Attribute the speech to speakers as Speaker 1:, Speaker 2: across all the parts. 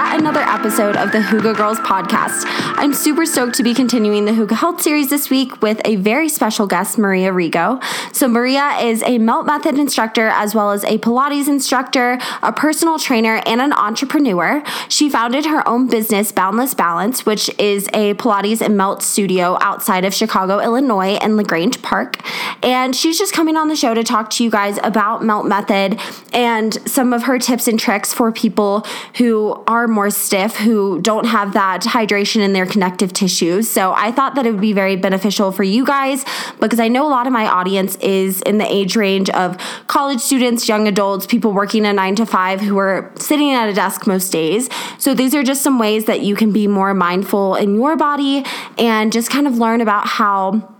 Speaker 1: yet another episode of the Hygge Girls podcast. I'm super stoked to be continuing the Hygge Health series this week with a very special guest, Maria Rigo. So, Maria is a Melt Method instructor as well as a Pilates instructor, a personal trainer, and an entrepreneur. She founded her own business, Boundless Balance, which is a Pilates and Melt studio outside of Chicago, Illinois, in LaGrange Park. And she's just coming on the show to talk to you guys about Melt Method and some of her tips and tricks for people who are more stiff, who don't have that hydration in their connective tissues. So I thought that it would be very beneficial for you guys because I know a lot of my audience is in the age range of college students, young adults, people working a nine to five who are sitting at a desk most days. So these are just some ways that you can be more mindful in your body and just kind of learn about how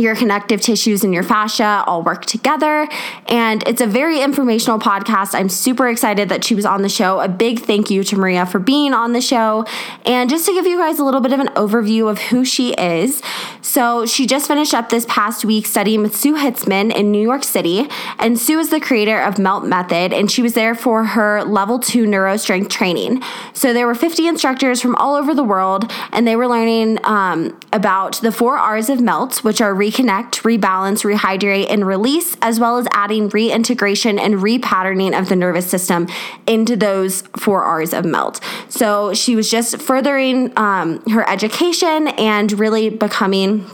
Speaker 1: your connective tissues and your fascia all work together. And it's a very informational podcast. I'm super excited that she was on the show. A big thank you to Maria for being on the show. And just to give you guys a little bit of an overview of who she is. So, she just finished up this past week studying with Sue Hitzmann in New York City. And Sue is the creator of Melt Method, and she was there for her level two neurostrength training. So, there were 50 instructors from all over the world, and they were learning um, about the four R's of Melt, which are reconnect, rebalance, rehydrate, and release, as well as adding reintegration and repatterning of the nervous system into those four R's of melt. So she was just furthering um, her education and really becoming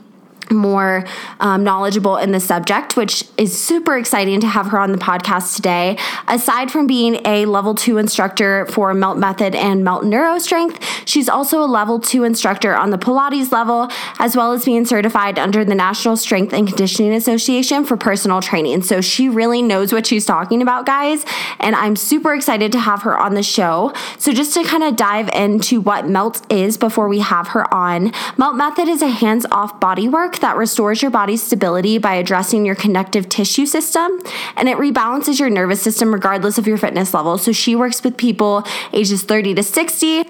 Speaker 1: more um, knowledgeable in the subject, which is super exciting to have her on the podcast today. Aside from being a level two instructor for Melt Method and Melt Neurostrength, she's also a level two instructor on the Pilates level, as well as being certified under the National Strength and Conditioning Association for personal training. So she really knows what she's talking about, guys. And I'm super excited to have her on the show. So just to kind of dive into what Melt is before we have her on, Melt Method is a hands off body work that restores your body's stability by addressing your connective tissue system and it rebalances your nervous system regardless of your fitness level. So she works with people ages 30 to 60.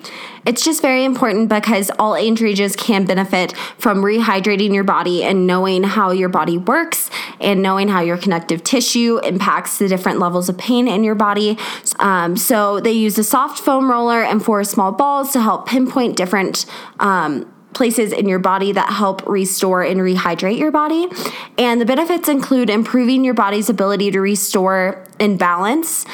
Speaker 1: It's just very important because all age ranges can benefit from rehydrating your body and knowing how your body works and knowing how your connective tissue impacts the different levels of pain in your body. Um, so they use a soft foam roller and four small balls to help pinpoint different um, places in your body that help restore and rehydrate your body. And the benefits include improving your body's ability to restore and balance.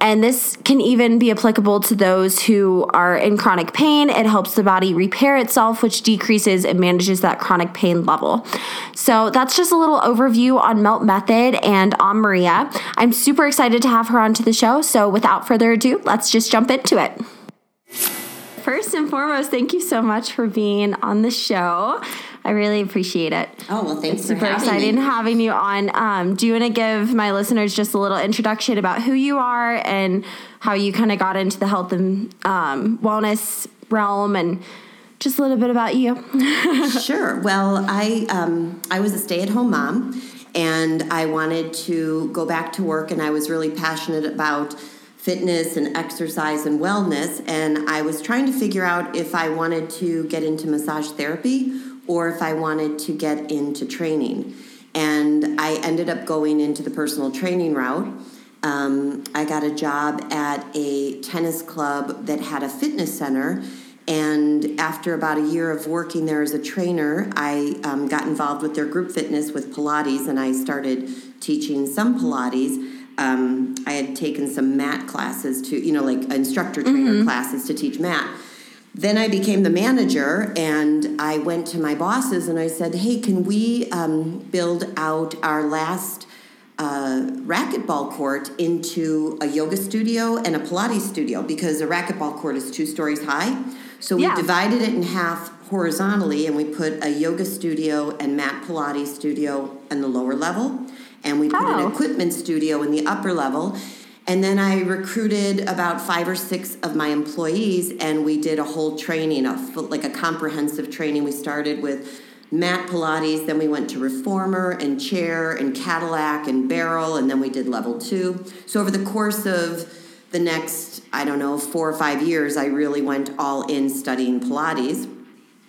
Speaker 1: And this can even be applicable to those who are in chronic pain. It helps the body repair itself, which decreases and manages that chronic pain level. So that's just a little overview on Melt Method and on Maria. I'm super excited to have her onto the show. So without further ado, let's just jump into it first and foremost, thank you so much for being on the show. I really appreciate it.
Speaker 2: Oh well, thanks
Speaker 1: it's
Speaker 2: for
Speaker 1: super
Speaker 2: having
Speaker 1: exciting
Speaker 2: me.
Speaker 1: having you on. Um, do you want to give my listeners just a little introduction about who you are and how you kind of got into the health and um, wellness realm and just a little bit about you?
Speaker 2: sure. Well, I um, I was a stay at home mom, and I wanted to go back to work, and I was really passionate about fitness and exercise and wellness. And I was trying to figure out if I wanted to get into massage therapy or if I wanted to get into training. And I ended up going into the personal training route. Um, I got a job at a tennis club that had a fitness center. And after about a year of working there as a trainer, I um, got involved with their group fitness with Pilates, and I started teaching some Pilates um, I had taken some mat classes to, you know, like instructor trainer mm-hmm. classes to teach mat. Then I became the manager and I went to my bosses and I said, hey, can we um, build out our last uh, racquetball court into a yoga studio and a Pilates studio because a racquetball court is two stories high. So we yeah. divided it in half horizontally and we put a yoga studio and mat Pilates studio in the lower level and we put oh. an equipment studio in the upper level. And then I recruited about five or six of my employees, and we did a whole training, of like a comprehensive training. We started with mat Pilates, then we went to reformer and chair and Cadillac and barrel, and then we did level two. So over the course of the next, I don't know, four or five years, I really went all in studying Pilates.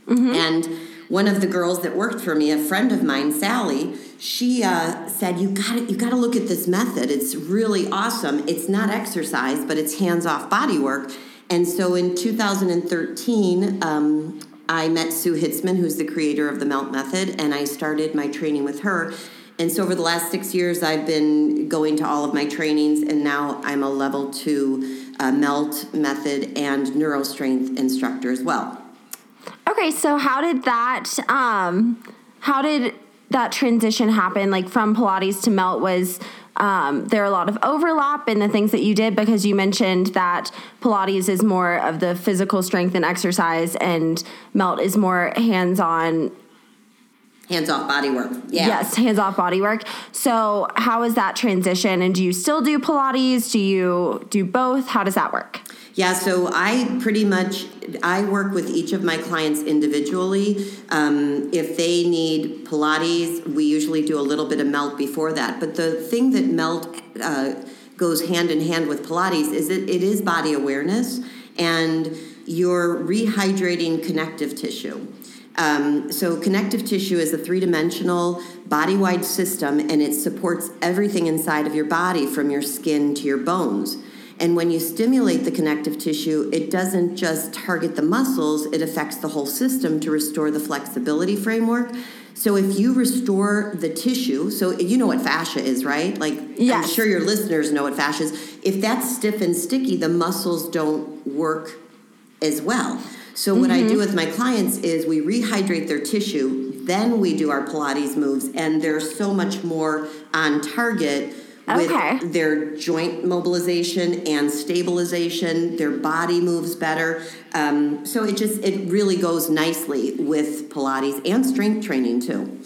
Speaker 2: Mm-hmm. And one of the girls that worked for me, a friend of mine, Sally, she uh, said, "You got to you got to look at this method. It's really awesome. It's not exercise, but it's hands off body work." And so in 2013, um, I met Sue Hitzmann, who's the creator of the Melt Method, and I started my training with her. And so over the last six years, I've been going to all of my trainings, and now I'm a level two uh, Melt Method and NeuroStrength instructor as well.
Speaker 1: Okay, so how did that um how did that transition happen like from Pilates to Melt was um, there are a lot of overlap in the things that you did because you mentioned that Pilates is more of the physical strength and exercise and Melt is more hands-on
Speaker 2: hands off body work. Yeah.
Speaker 1: Yes, hands off body work. So, how is that transition and do you still do Pilates? Do you do both? How does that work?
Speaker 2: Yeah, so I pretty much I work with each of my clients individually. Um, if they need Pilates, we usually do a little bit of melt before that. But the thing that melt uh, goes hand in hand with Pilates is that it is body awareness and you're rehydrating connective tissue. Um, so, connective tissue is a three dimensional, body wide system, and it supports everything inside of your body from your skin to your bones. And when you stimulate the connective tissue, it doesn't just target the muscles, it affects the whole system to restore the flexibility framework. So if you restore the tissue, so you know what fascia is, right? Like yes. I'm sure your listeners know what fascia is. If that's stiff and sticky, the muscles don't work as well. So what mm-hmm. I do mm-hmm. with my clients is we rehydrate their tissue, then we do our Pilates moves, and they're so much more on target with okay. their joint mobilization and stabilization. Their body moves better. Um, so it just it really goes nicely with Pilates and strength training too.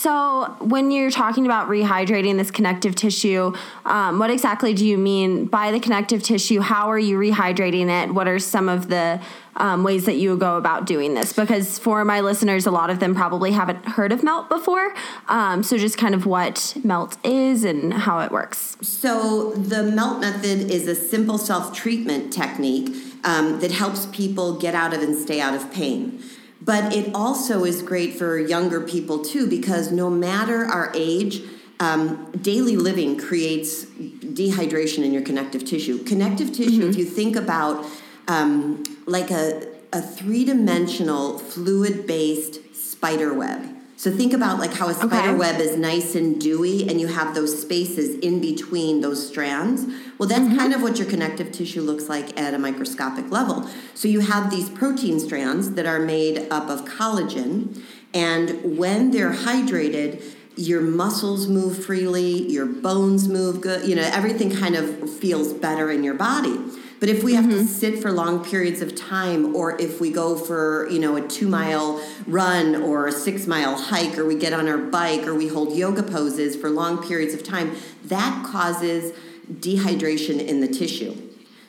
Speaker 1: So, when you're talking about rehydrating this connective tissue, um, what exactly do you mean by the connective tissue? How are you rehydrating it? What are some of the um, ways that you go about doing this? Because for my listeners, a lot of them probably haven't heard of melt before. Um, so, just kind of what melt is and how it works.
Speaker 2: So, the melt method is a simple self treatment technique um, that helps people get out of and stay out of pain. But it also is great for younger people too, because no matter our age, um, daily living creates dehydration in your connective tissue. Connective tissue, mm-hmm. if you think about um, like a, a three dimensional fluid based spider web, so think about like how a spider okay. web is nice and dewy and you have those spaces in between those strands. Well, that's mm-hmm. kind of what your connective tissue looks like at a microscopic level. So you have these protein strands that are made up of collagen and when they're hydrated, your muscles move freely, your bones move good, you know, everything kind of feels better in your body. But if we have mm-hmm. to sit for long periods of time, or if we go for, you know, a two mile run or a six mile hike, or we get on our bike, or we hold yoga poses for long periods of time, that causes dehydration in the tissue.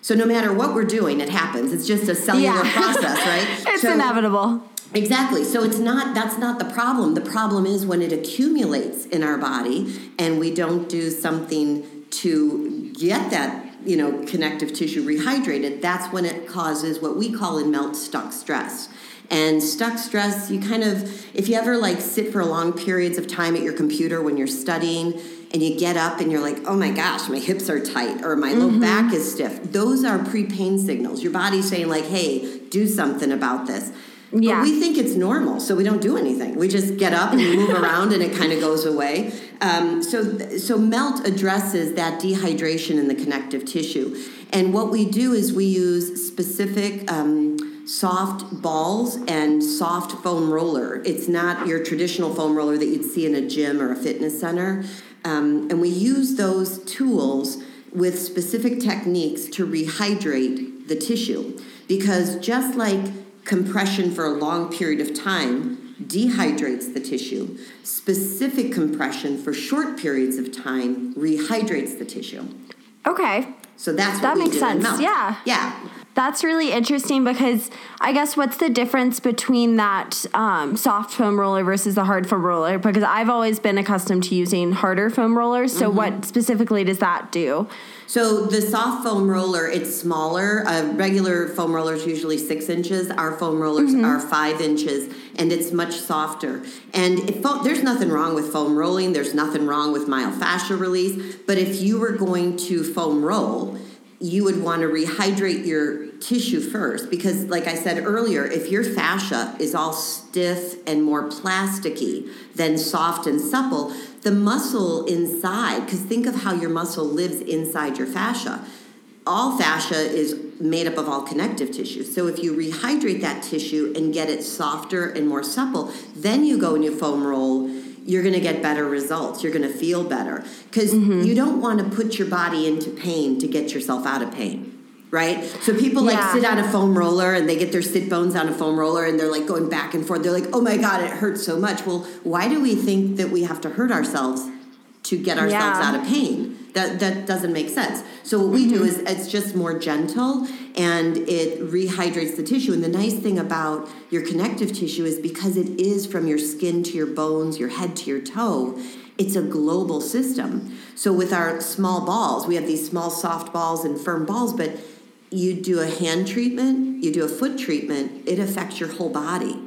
Speaker 2: So no matter what we're doing, it happens. It's just a cellular yeah. process, right?
Speaker 1: it's so, inevitable.
Speaker 2: Exactly. So it's not that's not the problem. The problem is when it accumulates in our body and we don't do something to get that you know connective tissue rehydrated that's when it causes what we call in melt stuck stress and stuck stress you kind of if you ever like sit for long periods of time at your computer when you're studying and you get up and you're like oh my gosh my hips are tight or my mm-hmm. low back is stiff those are pre-pain signals your body's saying like hey do something about this yeah. But we think it's normal, so we don't do anything. We just get up and move around, and it kind of goes away. Um, so, so melt addresses that dehydration in the connective tissue, and what we do is we use specific. Um, soft balls and soft foam roller. It's not your traditional foam roller that you'd see in a gym or a fitness center. Um, and we use those tools with specific techniques to rehydrate the tissue. Because just like compression for a long period of time dehydrates the tissue. Specific compression for short periods of time rehydrates the tissue.
Speaker 1: Okay.
Speaker 2: So that's
Speaker 1: that makes sense. Yeah.
Speaker 2: Yeah.
Speaker 1: That's really interesting because I guess what's the difference between that um, soft foam roller versus the hard foam roller? Because I've always been accustomed to using harder foam rollers. So, mm-hmm. what specifically does that do?
Speaker 2: So the soft foam roller, it's smaller. Uh, regular foam roller is usually six inches. Our foam rollers mm-hmm. are five inches, and it's much softer. And there's nothing wrong with foam rolling. There's nothing wrong with myofascial release. But if you were going to foam roll, you would want to rehydrate your tissue first because like i said earlier if your fascia is all stiff and more plasticky than soft and supple the muscle inside because think of how your muscle lives inside your fascia. All fascia is made up of all connective tissue. So if you rehydrate that tissue and get it softer and more supple then you go and you foam roll you're going to get better results. You're going to feel better. Because mm-hmm. you don't want to put your body into pain to get yourself out of pain right? So people like yeah. sit on a foam roller and they get their sit bones on a foam roller and they're like going back and forth. They're like, oh my God, it hurts so much. Well, why do we think that we have to hurt ourselves to get ourselves yeah. out of pain? That, that doesn't make sense. So what we mm-hmm. do is it's just more gentle and it rehydrates the tissue. And the nice thing about your connective tissue is because it is from your skin to your bones, your head to your toe, it's a global system. So with our small balls, we have these small soft balls and firm balls, but you do a hand treatment, you do a foot treatment, it affects your whole body.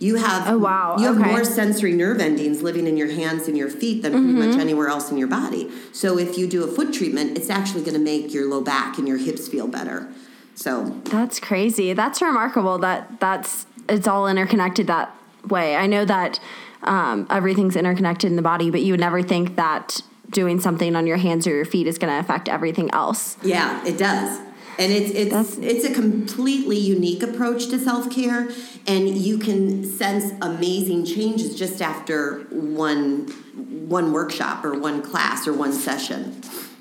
Speaker 2: You have
Speaker 1: oh wow
Speaker 2: you have
Speaker 1: okay.
Speaker 2: more sensory nerve endings living in your hands and your feet than mm-hmm. pretty much anywhere else in your body. So if you do a foot treatment, it's actually going to make your low back and your hips feel better. So
Speaker 1: that's crazy. That's remarkable. That that's it's all interconnected that way. I know that um, everything's interconnected in the body, but you would never think that doing something on your hands or your feet is going to affect everything else.
Speaker 2: Yeah, it does and it's it's That's, it's a completely unique approach to self care, and you can sense amazing changes just after one one workshop or one class or one session.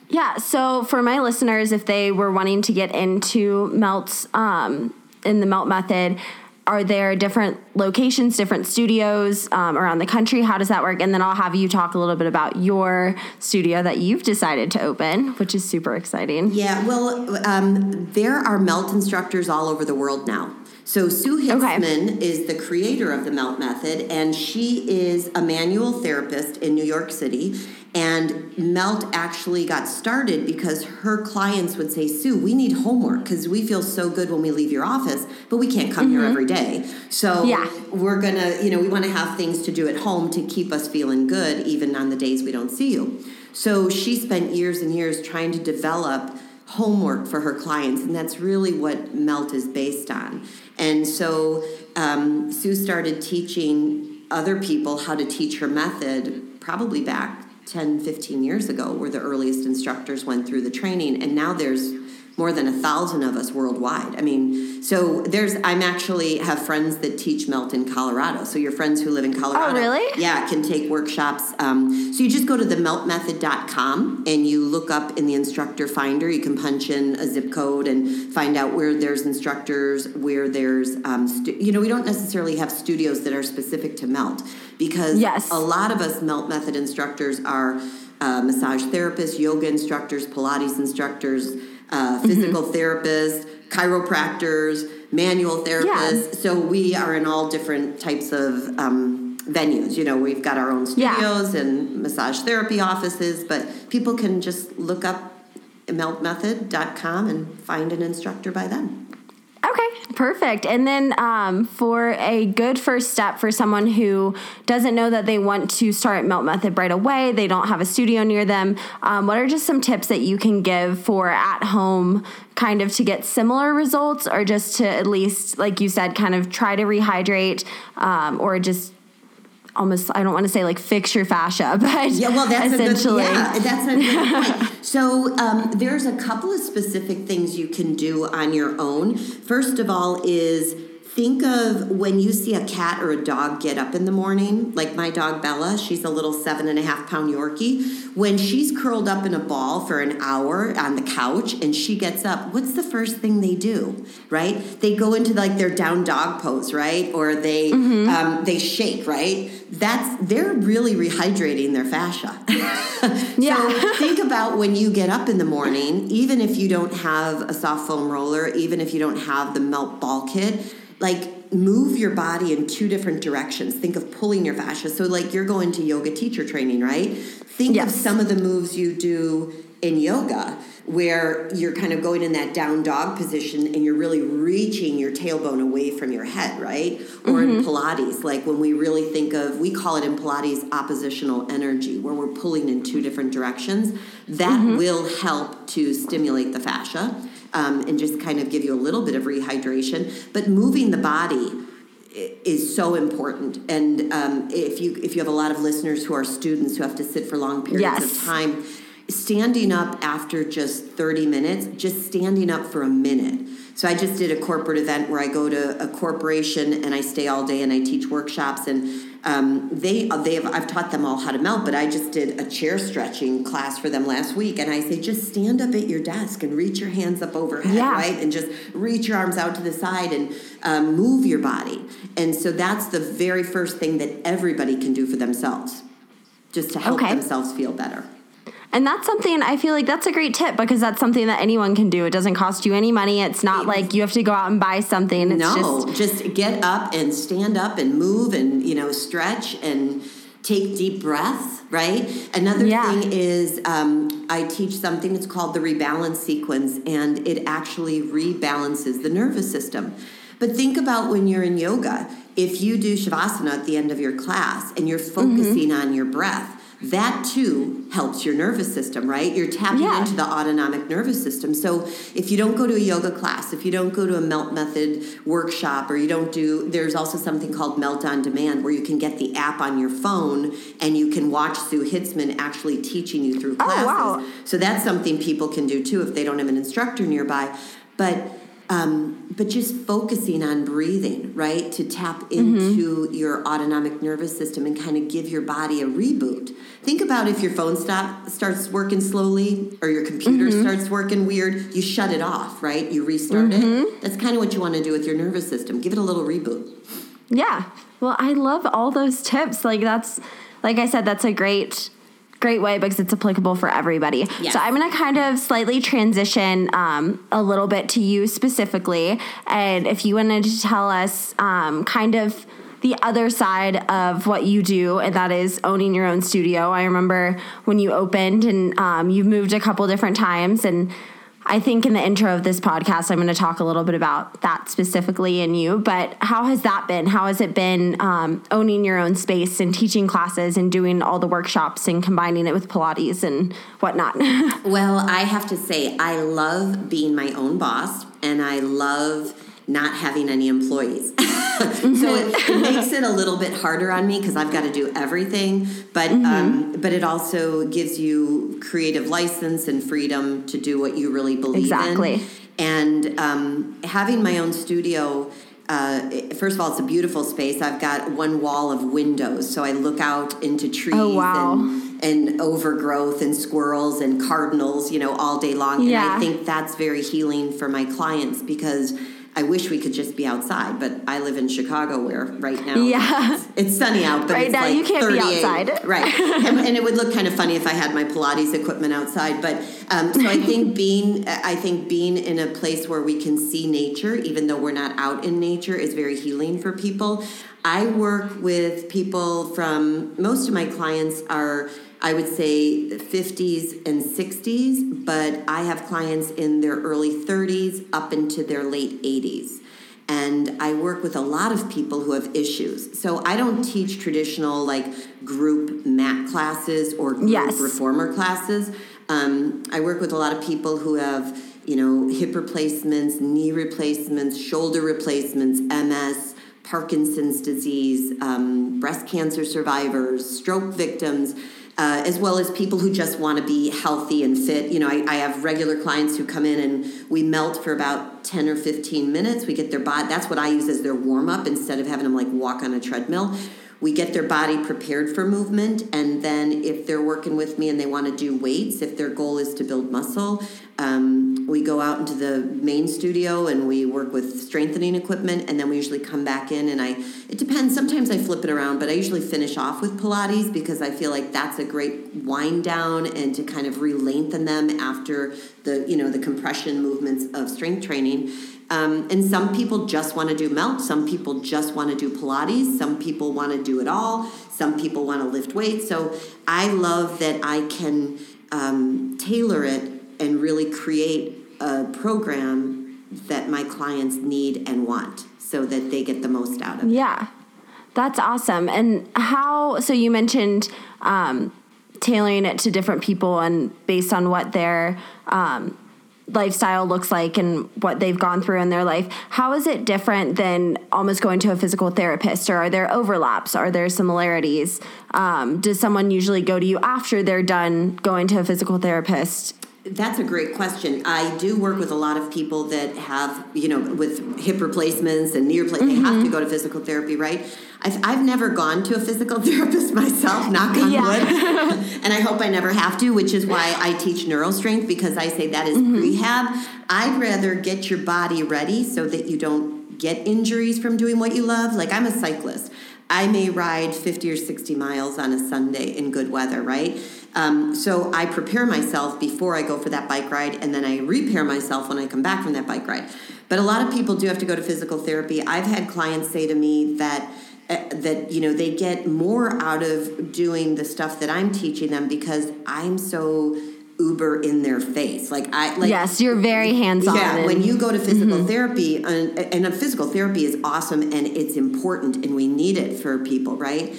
Speaker 1: Yeah. So for my listeners, if they were wanting to get into melts um, in the melt method are there different locations, different studios um, around the country? How does that work? And then I'll have you talk a little bit about your studio that you've decided to open, which is super exciting.
Speaker 2: Yeah, well, um, there are melt instructors all over the world now. So Sue Hitzmann okay. is the creator of the Melt Method, and she is a manual therapist in New York City. And Melt actually got started because her clients would say, Sue, we need homework because we feel so good when we leave your office, but we can't come mm-hmm. here every day. So yeah. we're gonna, you know, we want to have things to do at home to keep us feeling good, even on the days we don't see you. So she spent years and years trying to develop homework for her clients, and that's really what Melt is based on. And so um, Sue started teaching other people how to teach her method probably back 10, 15 years ago, where the earliest instructors went through the training. And now there's more than a thousand of us worldwide. I mean, so there's I'm actually have friends that teach melt in Colorado. So your friends who live in Colorado,
Speaker 1: oh really?
Speaker 2: Yeah, can take workshops. Um, so you just go to the meltmethod.com and you look up in the instructor finder. You can punch in a zip code and find out where there's instructors, where there's um, stu- you know we don't necessarily have studios that are specific to melt because
Speaker 1: yes.
Speaker 2: a lot of us melt method instructors are uh, massage therapists, yoga instructors, Pilates instructors uh, physical mm-hmm. therapists, chiropractors, manual therapists. Yeah. So we are in all different types of um, venues. You know, we've got our own studios yeah. and massage therapy offices, but people can just look up meltmethod.com and find an instructor by them.
Speaker 1: Okay, perfect. And then um, for a good first step for someone who doesn't know that they want to start Melt Method right away, they don't have a studio near them, um, what are just some tips that you can give for at home kind of to get similar results or just to at least, like you said, kind of try to rehydrate um, or just almost I don't want to say like fix your fascia, but
Speaker 2: yeah, well, that's essentially a good, yeah, that's a good point. so um, there's a couple of specific things you can do on your own. First of all, is think of when you see a cat or a dog get up in the morning, like my dog Bella, she's a little seven and a half pound Yorkie. When she's curled up in a ball for an hour on the couch and she gets up, what's the first thing they do? Right? They go into like their down dog pose, right? Or they mm-hmm. um, they shake, right? That's they're really rehydrating their fascia.
Speaker 1: yeah.
Speaker 2: so think about when you get up in the morning, even if you don't have a soft foam roller, even if you don't have the melt ball kit like move your body in two different directions. Think of pulling your fascia. So, like you're going to yoga teacher training, right? Think yes. of some of the moves you do in yoga where you're kind of going in that down dog position and you're really reaching your tailbone away from your head, right? Or in mm-hmm. Pilates, like when we really think of, we call it in Pilates oppositional energy, where we're pulling in two different directions. That mm-hmm. will help to stimulate the fascia um, and just kind of give you a little bit of rehydration. But moving the body is so important. And um, if you if you have a lot of listeners who are students who have to sit for long periods
Speaker 1: Yes.
Speaker 2: of time, standing up after just 30 minutes, just standing up for a minute. So I just did a corporate event where I go to a corporation and I stay all day and I teach workshops and um, they they have I've taught them all how to melt, but I just did a chair stretching class for them last week, and I say just stand up at your desk and reach your hands up overhead,
Speaker 1: Yeah.
Speaker 2: right, and just reach your arms out to the side and um, move your body. And so that's the very first thing that everybody can do for themselves, just to help
Speaker 1: Okay.
Speaker 2: themselves feel better.
Speaker 1: And that's something I feel like that's a great tip because that's something that anyone can do. It doesn't cost you any money. It's not like you have to go out and buy something. It's
Speaker 2: no,
Speaker 1: just
Speaker 2: just, get up and stand up and move and you know stretch and take deep breaths. Right. Another
Speaker 1: Yeah.
Speaker 2: thing is um, I teach something. It's called the rebalance sequence, and it actually rebalances the nervous system. But think about when you're in yoga. If you do shavasana at the end of your class and you're focusing on your breath. That too helps your nervous system, right? You're tapping
Speaker 1: Yeah.
Speaker 2: into the autonomic nervous system. So if you don't go to a yoga class, if you don't go to a melt method workshop, or you don't do, there's also something called Melt on Demand where you can get the app on your phone and you can watch Sue Hitzmann actually teaching you through classes.
Speaker 1: Oh, wow.
Speaker 2: So that's something people can do too if they don't have an instructor nearby. But um, but just focusing on breathing, right, to tap into mm-hmm. your autonomic nervous system and kind of give your body a reboot. Think about if your phone stop starts working slowly or your computer mm-hmm. starts working weird, you shut it off, right? You restart it. Mm-hmm. That's kind of what you want to do with your nervous system. Give it a little reboot.
Speaker 1: Yeah. Well, I love all those tips. Like that's like I said, that's a great great way because it's applicable for everybody.
Speaker 2: Yes.
Speaker 1: So I'm going to kind of slightly transition um, a little bit to you specifically, and if you wanted to tell us um, kind of the other side of what you do, and that is owning your own studio. I remember when you opened, and um, you've moved a couple different times, and I think in the intro of this podcast, I'm going to talk a little bit about that specifically in you. But how has that been? How has it been um, owning your own space and teaching classes and doing all the workshops and combining it with Pilates and whatnot?
Speaker 2: Well, I have to say, I love being my own boss and I love not having any employees. so it, it makes it a little bit harder on me because I've got to do everything. But um, but it also gives you creative license and freedom to do what you really believe
Speaker 1: Exactly.
Speaker 2: in. And um, having my own studio. Uh, first of all, it's a beautiful space. I've got one wall of windows, so I look out into trees
Speaker 1: Oh, wow.
Speaker 2: and and overgrowth and squirrels and cardinals, you know, all day long. And I think that's very healing for my clients because I wish we could just be outside, but I live in Chicago where right now
Speaker 1: Yeah.
Speaker 2: it's, it's sunny out, but
Speaker 1: Right now
Speaker 2: like
Speaker 1: you can't be outside.
Speaker 2: Right. and, and it would look kind of funny if I had my Pilates equipment outside. But um, so I think being I think being in a place where we can see nature, even though we're not out in nature, is very healing for people. I work with people from most of my clients are I would say 50s and 60s, but I have clients in their early 30s up into their late 80s. And I work with a lot of people who have issues. So I don't teach traditional like group mat classes or group
Speaker 1: Yes.
Speaker 2: reformer classes. Um, I work with a lot of people who have, you know, hip replacements, knee replacements, shoulder replacements, MS, Parkinson's disease, um, breast cancer survivors, stroke victims, uh, as well as people who just want to be healthy and fit. You know, I, I have regular clients who come in and we melt for about 10 or 15 minutes. We get their body, that's what I use as their warm up instead of having them like walk on a treadmill. We get their body prepared for movement, and then if they're working with me and they want to do weights, if their goal is to build muscle, um, we go out into the main studio and we work with strengthening equipment, and then we usually come back in. And I, it depends. Sometimes I flip it around, but I usually finish off with Pilates because I feel like that's a great wind down and to kind of re-lengthen them after the you know the compression movements of strength training. Um, and some people just want to do melt. Some people just want to do Pilates. Some people want to do it all. Some people want to lift weights. So I love that I can um, tailor it and really create a program that my clients need and want so that they get the most out of it.
Speaker 1: Yeah. That's awesome. And how, so you mentioned um, tailoring it to different people and based on what their um, lifestyle looks like and what they've gone through in their life. How is it different than almost going to a physical therapist? Or are there overlaps? Are there similarities? Um, does someone usually go to you after they're done going to a physical therapist?
Speaker 2: That's a great question. I do work with a lot of people that have, you know, with hip replacements and knee replacements. Mm-hmm. They have to mm-hmm. go to physical therapy, right? I've, I've never gone to a physical therapist myself, knock on yeah. wood. and I hope I never have to, which is why I teach neurostrength because I say that is mm-hmm. rehab. I'd rather get your body ready so that you don't get injuries from doing what you love. Like I'm a cyclist. I may ride 50 or 60 miles on a Sunday in good weather, right? Um, so I prepare myself before I go for that bike ride, and then I repair myself when I come back from that bike ride. But a lot of people do have to go to physical therapy. I've had clients say to me that uh, that you know they get more out of doing the stuff that I'm teaching them because I'm so uber in their face. Like I like
Speaker 1: Yes, you're very hands-on.
Speaker 2: Yeah, when you go to physical mm-hmm. therapy and, and a physical therapy is awesome and it's important and we need it for people, right?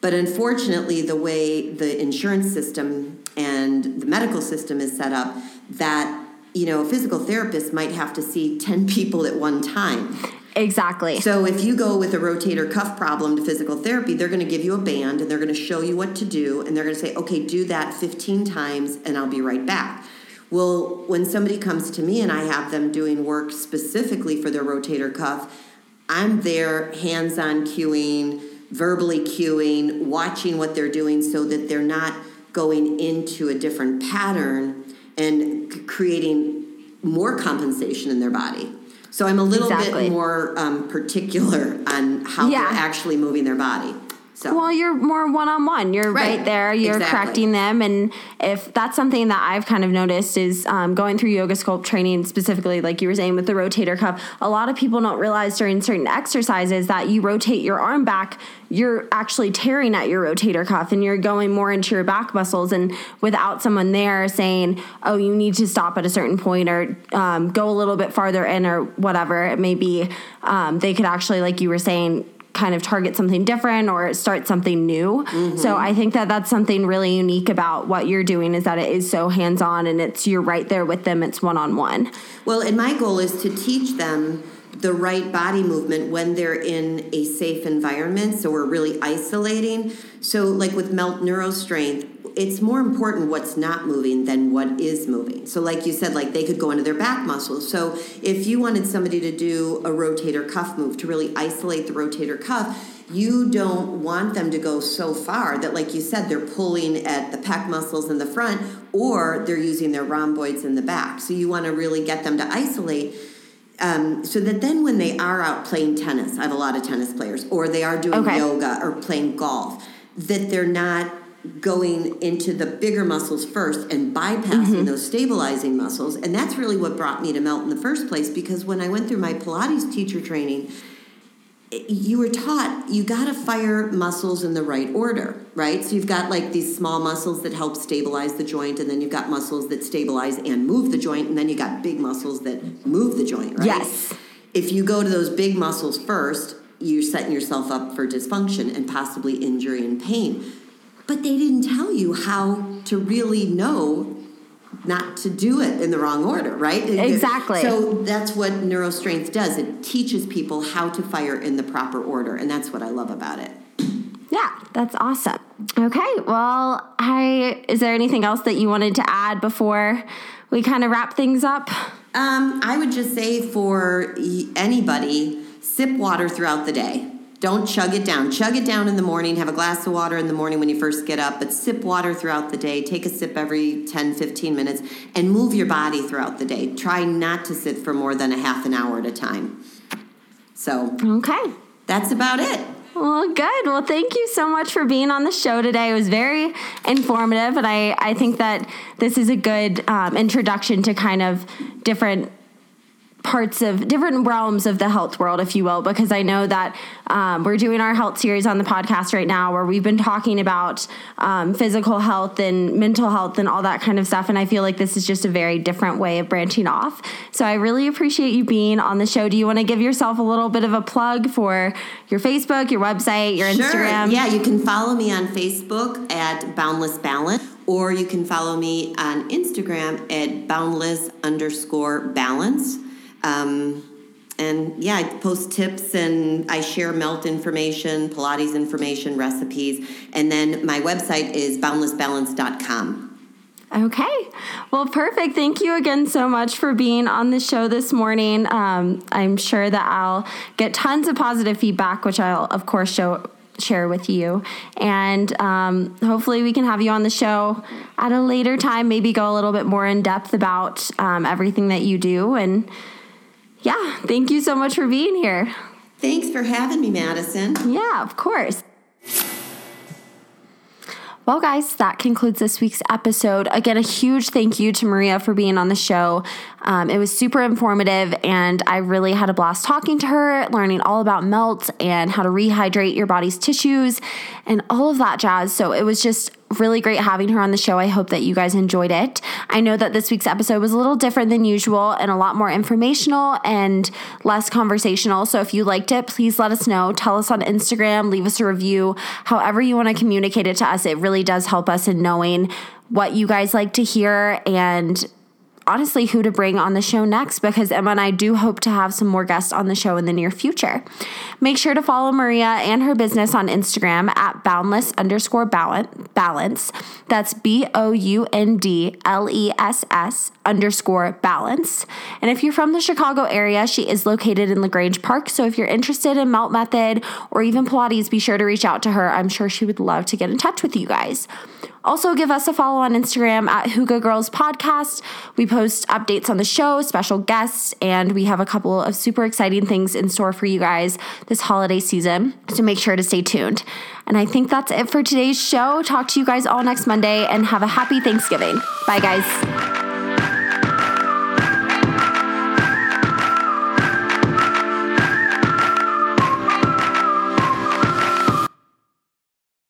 Speaker 2: But unfortunately, the way the insurance system and the medical system is set up, that you know, a physical therapist might have to see 10 people at one time.
Speaker 1: Exactly.
Speaker 2: So if you go with a rotator cuff problem to physical therapy, they're going to give you a band and they're going to show you what to do and they're going to say, "Okay, do that 15 times and I'll be right back." Well, when somebody comes to me and I have them doing work specifically for their rotator cuff, I'm there hands-on cueing, verbally cueing, watching what they're doing so that they're not going into a different pattern and creating more compensation in their body. So I'm a little exactly. bit more um, particular on how yeah. they're actually moving their body. So.
Speaker 1: Well, you're more one on one. You're right, right there. You're exactly. correcting them, and if that's something that I've kind of noticed is um, going through yoga sculpt training specifically, like you were saying with the rotator cuff. A lot of people don't realize during certain exercises that you rotate your arm back, you're actually tearing at your rotator cuff, and you're going more into your back muscles. And without someone there saying, "Oh, you need to stop at a certain point," or um, go a little bit farther in, or whatever it may be, um, they could actually, like you were saying kind of target something different or start something new. Mm-hmm. So I think that that's something really unique about what you're doing is that it is so hands-on and it's you're right there with them. It's one-on-one.
Speaker 2: Well, and my goal is to teach them the right body movement when they're in a safe environment. So we're really isolating. So like with Melt Neurostrength, it's more important what's not moving than what is moving. So, like you said, like they could go into their back muscles. So, if you wanted somebody to do a rotator cuff move to really isolate the rotator cuff, you don't want them to go so far that, like you said, they're pulling at the pec muscles in the front or they're using their rhomboids in the back. So, you want to really get them to isolate. Um, so that then when they are out playing tennis, I have a lot of tennis players, or they are doing okay. yoga or playing golf, that they're not going into the bigger muscles first and bypassing mm-hmm. those stabilizing muscles. And that's really what brought me to Melt in the first place because when I went through my Pilates teacher training, you were taught you got to fire muscles in the right order, right? So you've got like these small muscles that help stabilize the joint, and then you've got muscles that stabilize and move the joint, and then you got big muscles that move the joint, right?
Speaker 1: Yes.
Speaker 2: If you go to those big muscles first, you're setting yourself up for dysfunction and possibly injury and pain but they didn't tell you how to really know not to do it in the wrong order, right?
Speaker 1: Exactly.
Speaker 2: So that's what neurostrength does. It teaches people how to fire in the proper order, and that's what I love about it.
Speaker 1: Yeah, that's awesome. Okay, well, I is there anything else that you wanted to add before we kind of wrap things up?
Speaker 2: Um, I would just say for anybody, sip water throughout the day. Don't chug it down. Chug it down in the morning. Have a glass of water in the morning when you first get up, but sip water throughout the day. Take a sip every 10, 15 minutes and move your body throughout the day. Try not to sit for more than a half an hour at a time. So,
Speaker 1: okay.
Speaker 2: That's about it.
Speaker 1: Well, good. Well, thank you so much for being on the show today. It was very informative, and I, I think that this is a good um, introduction to kind of different parts of different realms of the health world, if you will, because I know that um, we're doing our health series on the podcast right now where we've been talking about um, physical health and mental health and all that kind of stuff. And I feel like this is just a very different way of branching off. So I really appreciate you being on the show. Do you want to give yourself a little bit of a plug for your Facebook, your website, your
Speaker 2: sure.
Speaker 1: Instagram?
Speaker 2: Yeah, you can follow me on Facebook at Boundless Balance or you can follow me on Instagram at boundless underscore balance. Um, and yeah, I post tips and I share melt information, Pilates information, recipes. And then my website is boundlessbalance.com.
Speaker 1: Okay. Well, perfect. Thank you again so much for being on the show this morning. Um, I'm sure that I'll get tons of positive feedback, which I'll, of course, show share with you. And um, hopefully, we can have you on the show at a later time, maybe go a little bit more in depth about um, everything that you do. And yeah, thank you so much for being here.
Speaker 2: Thanks for having me, Madison.
Speaker 1: Yeah, of course. Well, guys, that concludes this week's episode. Again, a huge thank you to Maria for being on the show. Um, it was super informative, and I really had a blast talking to her, learning all about melt and how to rehydrate your body's tissues and all of that jazz. So it was just really great having her on the show. I hope that you guys enjoyed it. I know that this week's episode was a little different than usual and a lot more informational and less conversational. So if you liked it, please let us know. Tell us on Instagram, leave us a review, however you want to communicate it to us. It really does help us in knowing what you guys like to hear and honestly who to bring on the show next because Emma and I do hope to have some more guests on the show in the near future. Make sure to follow Maria and her business on Instagram at boundless underscore balance. That's B O U N D L E S S underscore balance. And if you're from the Chicago area, she is located in LaGrange Park. So if you're interested in Melt Method or even Pilates, be sure to reach out to her. I'm sure she would love to get in touch with you guys. Also, give us a follow on Instagram at Hygge Girls Podcast. We post updates on the show, special guests, and we have a couple of super exciting things in store for you guys this holiday season. So make sure to stay tuned. And I think that's it for today's show. Talk to you guys all next Monday and have a happy Thanksgiving. Bye, guys.